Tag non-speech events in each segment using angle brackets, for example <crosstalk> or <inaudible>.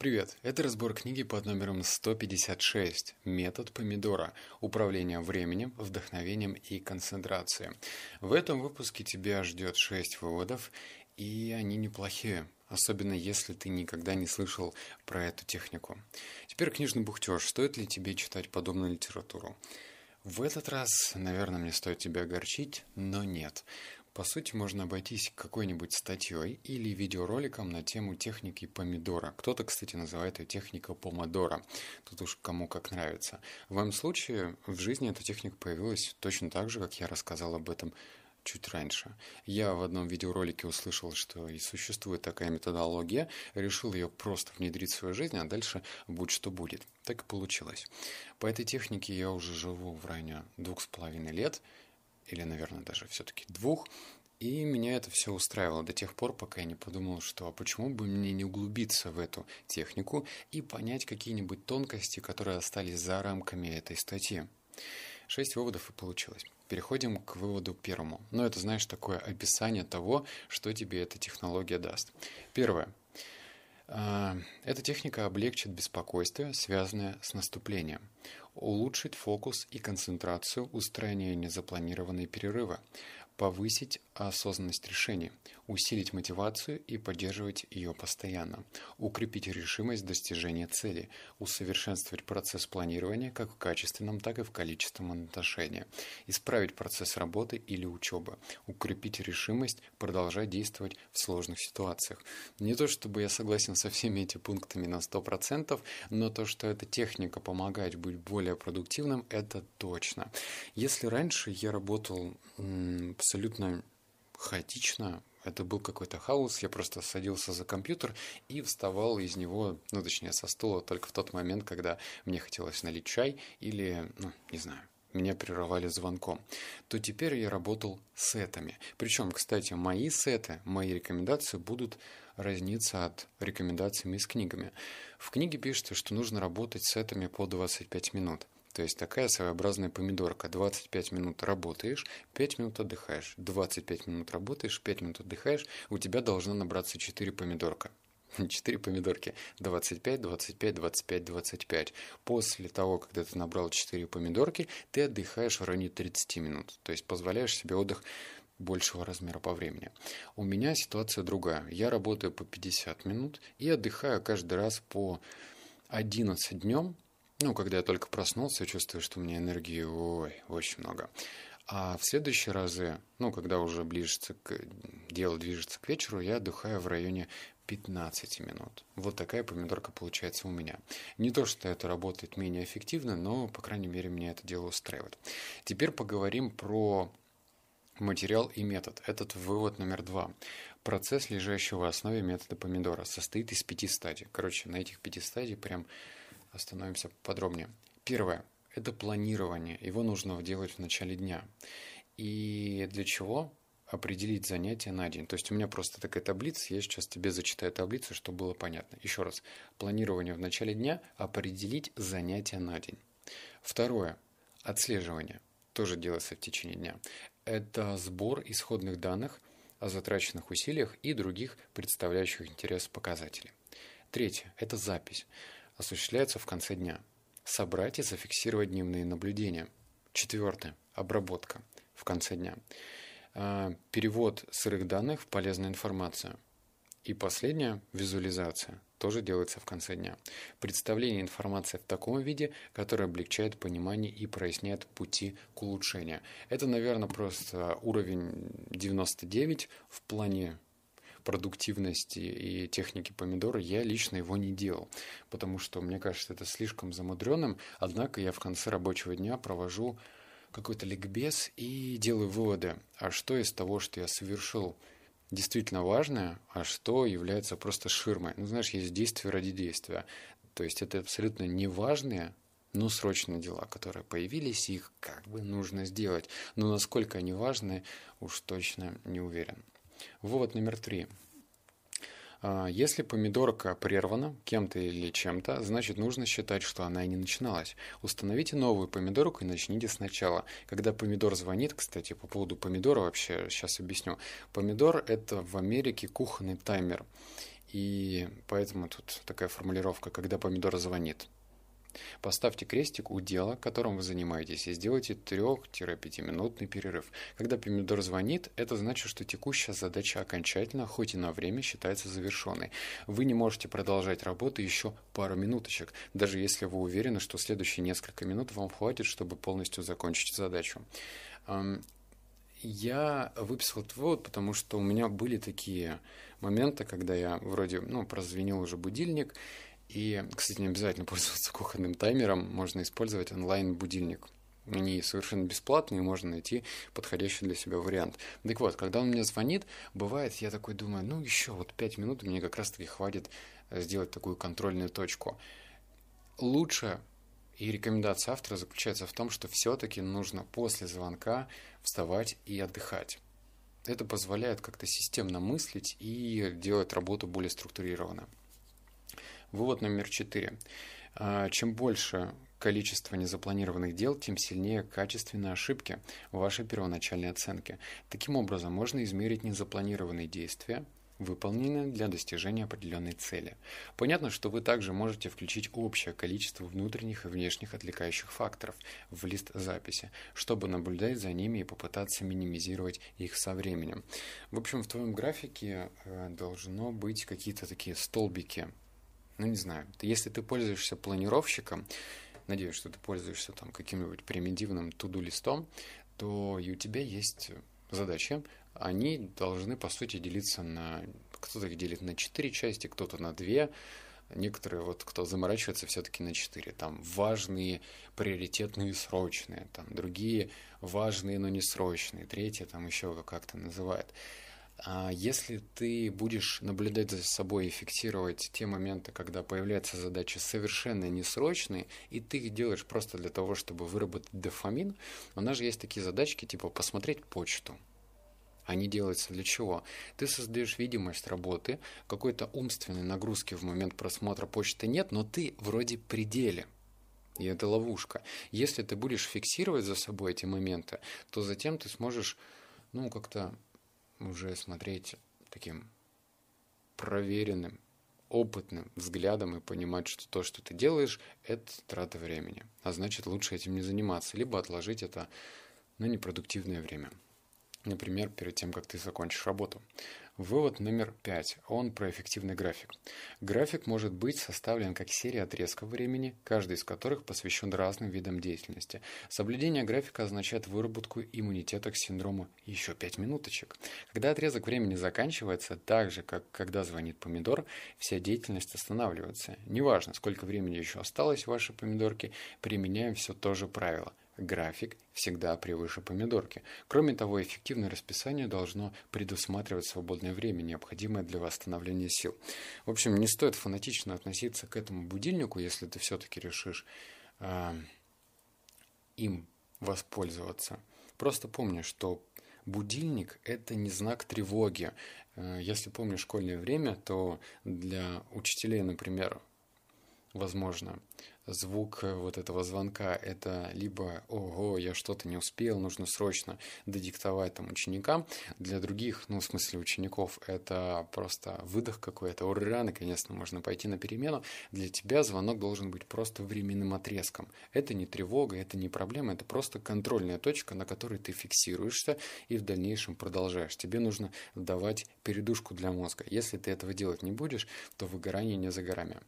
Привет! Это разбор книги под номером 156 «Метод помидора. Управление временем, вдохновением и концентрацией». В этом выпуске тебя ждет 6 выводов, и они неплохие, особенно если ты никогда не слышал про эту технику. Теперь книжный бухтеж. Стоит ли тебе читать подобную литературу? В этот раз, наверное, мне стоит тебя огорчить, но нет. По сути, можно обойтись какой-нибудь статьей или видеороликом на тему техники помидора. Кто-то, кстати, называет ее техника помодора. Тут уж кому как нравится. В моем случае в жизни эта техника появилась точно так же, как я рассказал об этом чуть раньше. Я в одном видеоролике услышал, что и существует такая методология, решил ее просто внедрить в свою жизнь, а дальше будь что будет. Так и получилось. По этой технике я уже живу в районе двух с половиной лет, или, наверное, даже все-таки двух. И меня это все устраивало до тех пор, пока я не подумал, что а почему бы мне не углубиться в эту технику и понять какие-нибудь тонкости, которые остались за рамками этой статьи. Шесть выводов и получилось. Переходим к выводу первому. Но это, знаешь, такое описание того, что тебе эта технология даст. Первое. А, эта техника облегчит беспокойство, связанное с наступлением, улучшит фокус и концентрацию, устранение незапланированные перерывы, повысить осознанность решений, усилить мотивацию и поддерживать ее постоянно, укрепить решимость достижения цели, усовершенствовать процесс планирования как в качественном, так и в количественном отношении, исправить процесс работы или учебы, укрепить решимость продолжать действовать в сложных ситуациях. Не то чтобы я согласен со всеми этими пунктами на 100%, но то, что эта техника помогает быть более продуктивным, это точно. Если раньше я работал абсолютно хаотично. Это был какой-то хаос. Я просто садился за компьютер и вставал из него, ну, точнее, со стула только в тот момент, когда мне хотелось налить чай или, ну, не знаю, меня прерывали звонком, то теперь я работал сетами. Причем, кстати, мои сеты, мои рекомендации будут разниться от рекомендаций с книгами. В книге пишется, что нужно работать сетами по 25 минут. То есть такая своеобразная помидорка. 25 минут работаешь, 5 минут отдыхаешь. 25 минут работаешь, 5 минут отдыхаешь. У тебя должно набраться 4 помидорка. <laughs> 4 помидорки. 25, 25, 25, 25. После того, когда ты набрал 4 помидорки, ты отдыхаешь в районе 30 минут. То есть позволяешь себе отдых большего размера по времени. У меня ситуация другая. Я работаю по 50 минут и отдыхаю каждый раз по 11 днем ну, когда я только проснулся, чувствую, что у меня энергии, ой, очень много. А в следующие разы, ну, когда уже ближется к дело движется к вечеру, я отдыхаю в районе 15 минут. Вот такая помидорка получается у меня. Не то, что это работает менее эффективно, но, по крайней мере, меня это дело устраивает. Теперь поговорим про материал и метод. Этот вывод номер два. Процесс, лежащий в основе метода помидора, состоит из пяти стадий. Короче, на этих пяти стадий прям остановимся подробнее. Первое – это планирование. Его нужно делать в начале дня. И для чего? определить занятия на день. То есть у меня просто такая таблица, я сейчас тебе зачитаю таблицу, чтобы было понятно. Еще раз, планирование в начале дня, определить занятия на день. Второе, отслеживание, тоже делается в течение дня. Это сбор исходных данных о затраченных усилиях и других представляющих интерес показателей. Третье, это запись осуществляется в конце дня. Собрать и зафиксировать дневные наблюдения. Четвертое. Обработка в конце дня. А, перевод сырых данных в полезную информацию. И последнее – визуализация. Тоже делается в конце дня. Представление информации в таком виде, которое облегчает понимание и проясняет пути к улучшению. Это, наверное, просто уровень 99 в плане продуктивности и техники помидора, я лично его не делал, потому что мне кажется это слишком замудренным. Однако я в конце рабочего дня провожу какой-то ликбез и делаю выводы, а что из того, что я совершил, действительно важное, а что является просто ширмой. Ну, знаешь, есть действие ради действия. То есть это абсолютно неважные, но срочные дела, которые появились, их как бы нужно сделать. Но насколько они важны, уж точно не уверен. Вывод номер три. А, если помидорка прервана кем-то или чем-то, значит нужно считать, что она и не начиналась. Установите новую помидорку и начните сначала. Когда помидор звонит, кстати, по поводу помидора вообще сейчас объясню. Помидор это в Америке кухонный таймер. И поэтому тут такая формулировка, когда помидор звонит. Поставьте крестик у дела, которым вы занимаетесь, и сделайте 3-5-минутный перерыв. Когда помидор звонит, это значит, что текущая задача окончательно, хоть и на время, считается завершенной. Вы не можете продолжать работу еще пару минуточек, даже если вы уверены, что следующие несколько минут вам хватит, чтобы полностью закончить задачу. Я выписал этот вывод, потому что у меня были такие моменты, когда я вроде, ну, прозвенел уже будильник, и, кстати, не обязательно <laughs> пользоваться кухонным таймером, можно использовать онлайн-будильник. Они совершенно бесплатные, можно найти подходящий для себя вариант. Так вот, когда он мне звонит, бывает, я такой думаю, ну еще вот пять минут, мне как раз-таки хватит э, сделать такую контрольную точку. Лучше и рекомендация автора заключается в том, что все-таки нужно после звонка вставать и отдыхать. Это позволяет как-то системно мыслить и делать работу более структурированно. Вывод номер четыре. А, чем больше количество незапланированных дел, тем сильнее качественные ошибки в вашей первоначальной оценке. Таким образом, можно измерить незапланированные действия, выполненные для достижения определенной цели. Понятно, что вы также можете включить общее количество внутренних и внешних отвлекающих факторов в лист записи, чтобы наблюдать за ними и попытаться минимизировать их со временем. В общем, в твоем графике э, должно быть какие-то такие столбики ну не знаю, если ты пользуешься планировщиком, надеюсь, что ты пользуешься там каким-нибудь примитивным туду листом, то и у тебя есть задачи, они должны по сути делиться на кто-то их делит на четыре части, кто-то на две, некоторые вот кто заморачивается все-таки на четыре, там важные, приоритетные, срочные, там другие важные, но не срочные, третьи там еще как-то называют. А если ты будешь наблюдать за собой и фиксировать те моменты, когда появляются задачи совершенно несрочные, и ты их делаешь просто для того, чтобы выработать дофамин, у нас же есть такие задачки, типа посмотреть почту. Они делаются для чего? Ты создаешь видимость работы, какой-то умственной нагрузки в момент просмотра почты нет, но ты вроде пределе. И это ловушка. Если ты будешь фиксировать за собой эти моменты, то затем ты сможешь, ну, как-то уже смотреть таким проверенным, опытным взглядом и понимать, что то, что ты делаешь, это трата времени. А значит, лучше этим не заниматься, либо отложить это на непродуктивное время. Например, перед тем, как ты закончишь работу. Вывод номер пять. Он про эффективный график. График может быть составлен как серия отрезков времени, каждый из которых посвящен разным видам деятельности. Соблюдение графика означает выработку иммунитета к синдрому «еще пять минуточек». Когда отрезок времени заканчивается, так же, как когда звонит помидор, вся деятельность останавливается. Неважно, сколько времени еще осталось в вашей помидорке, применяем все то же правило – График всегда превыше помидорки. Кроме того, эффективное расписание должно предусматривать свободное время, необходимое для восстановления сил. В общем, не стоит фанатично относиться к этому будильнику, если ты все-таки решишь э, им воспользоваться. Просто помни, что будильник – это не знак тревоги. Э, если помнишь школьное время, то для учителей, например, возможно, звук э, вот этого звонка – это либо «Ого, я что-то не успел, нужно срочно додиктовать там ученикам». Для других, ну, в смысле учеников, это просто выдох какой-то. Ура, наконец-то можно пойти на перемену. Для тебя звонок должен быть просто временным отрезком. Это не тревога, это не проблема, это просто контрольная точка, на которой ты фиксируешься и в дальнейшем продолжаешь. Тебе нужно давать передушку для мозга. Если ты этого делать не будешь, то выгорание не за горами.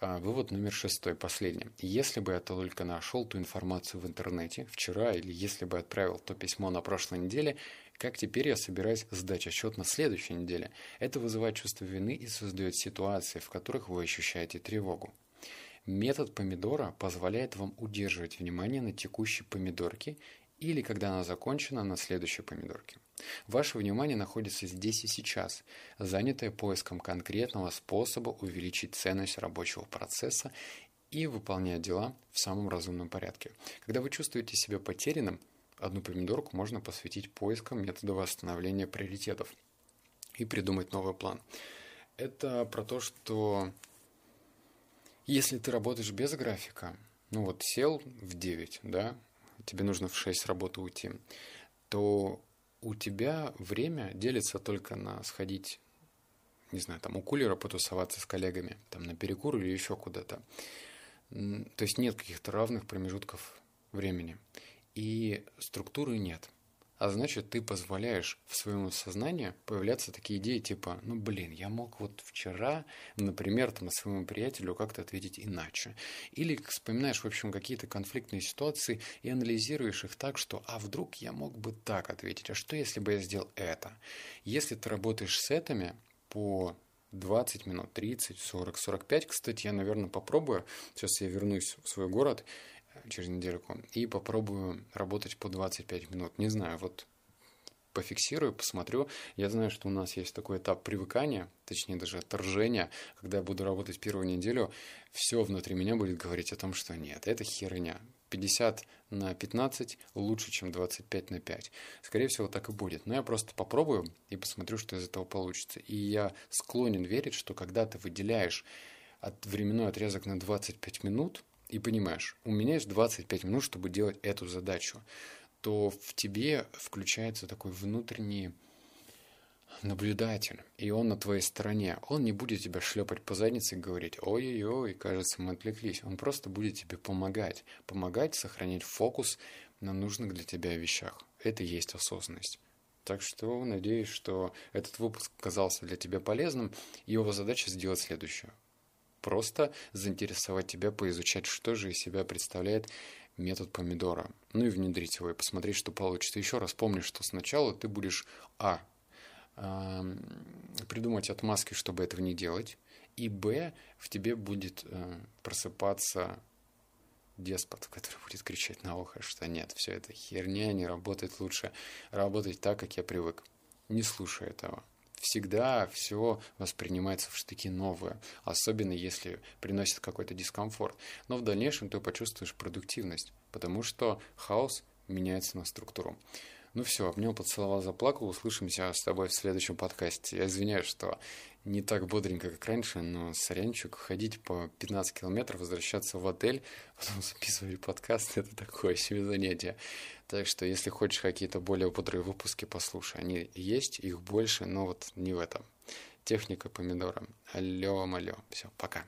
А, вывод номер шестой, последний. Если бы я только нашел ту информацию в интернете вчера, или если бы отправил то письмо на прошлой неделе, как теперь я собираюсь сдать отчет на следующей неделе? Это вызывает чувство вины и создает ситуации, в которых вы ощущаете тревогу. Метод помидора позволяет вам удерживать внимание на текущей помидорке или, когда она закончена, на следующей помидорке. Ваше внимание находится здесь и сейчас, занятое поиском конкретного способа увеличить ценность рабочего процесса и выполнять дела в самом разумном порядке. Когда вы чувствуете себя потерянным, одну помидорку можно посвятить поискам метода восстановления приоритетов и придумать новый план. Это про то, что если ты работаешь без графика, ну вот сел в 9, да, тебе нужно в 6 с работы уйти, то у тебя время делится только на сходить не знаю, там у кулера потусоваться с коллегами, там на перекур или еще куда-то. То есть нет каких-то равных промежутков времени. И структуры нет. А значит, ты позволяешь в своем сознании появляться такие идеи типа, ну блин, я мог вот вчера, например, там своему приятелю как-то ответить иначе. Или вспоминаешь, в общем, какие-то конфликтные ситуации и анализируешь их так, что, а вдруг я мог бы так ответить, а что если бы я сделал это? Если ты работаешь с этими по 20 минут, 30, 40, 45. Кстати, я, наверное, попробую. Сейчас я вернусь в свой город через недельку и попробую работать по 25 минут. Не знаю, вот пофиксирую, посмотрю. Я знаю, что у нас есть такой этап привыкания, точнее даже отторжения, когда я буду работать первую неделю, все внутри меня будет говорить о том, что нет, это херня. 50 на 15 лучше, чем 25 на 5. Скорее всего, так и будет. Но я просто попробую и посмотрю, что из этого получится. И я склонен верить, что когда ты выделяешь от временной отрезок на 25 минут, и понимаешь, у меня есть 25 минут, чтобы делать эту задачу, то в тебе включается такой внутренний наблюдатель, и он на твоей стороне. Он не будет тебя шлепать по заднице и говорить, ой-ой-ой, кажется, мы отвлеклись. Он просто будет тебе помогать. Помогать сохранять фокус на нужных для тебя вещах. Это и есть осознанность. Так что надеюсь, что этот выпуск оказался для тебя полезным. Его задача сделать следующее просто заинтересовать тебя, поизучать, что же из себя представляет метод помидора. Ну и внедрить его и посмотреть, что получится. Еще раз помни, что сначала ты будешь А. Придумать отмазки, чтобы этого не делать. И Б. В тебе будет э, просыпаться деспот, который будет кричать на ухо, что нет, все это херня, не работает лучше работать так, как я привык. Не слушай этого всегда все воспринимается в штыки новое, особенно если приносит какой-то дискомфорт. Но в дальнейшем ты почувствуешь продуктивность, потому что хаос меняется на структуру. Ну все, обнял, поцеловал, заплакал. Услышимся с тобой в следующем подкасте. Я извиняюсь, что не так бодренько, как раньше, но сорянчик, ходить по 15 километров, возвращаться в отель, <laughs> потом записывать подкаст, это такое себе занятие. Так что, если хочешь какие-то более бодрые выпуски, послушай. Они есть, их больше, но вот не в этом. Техника помидора. Алло, алло. Все, пока.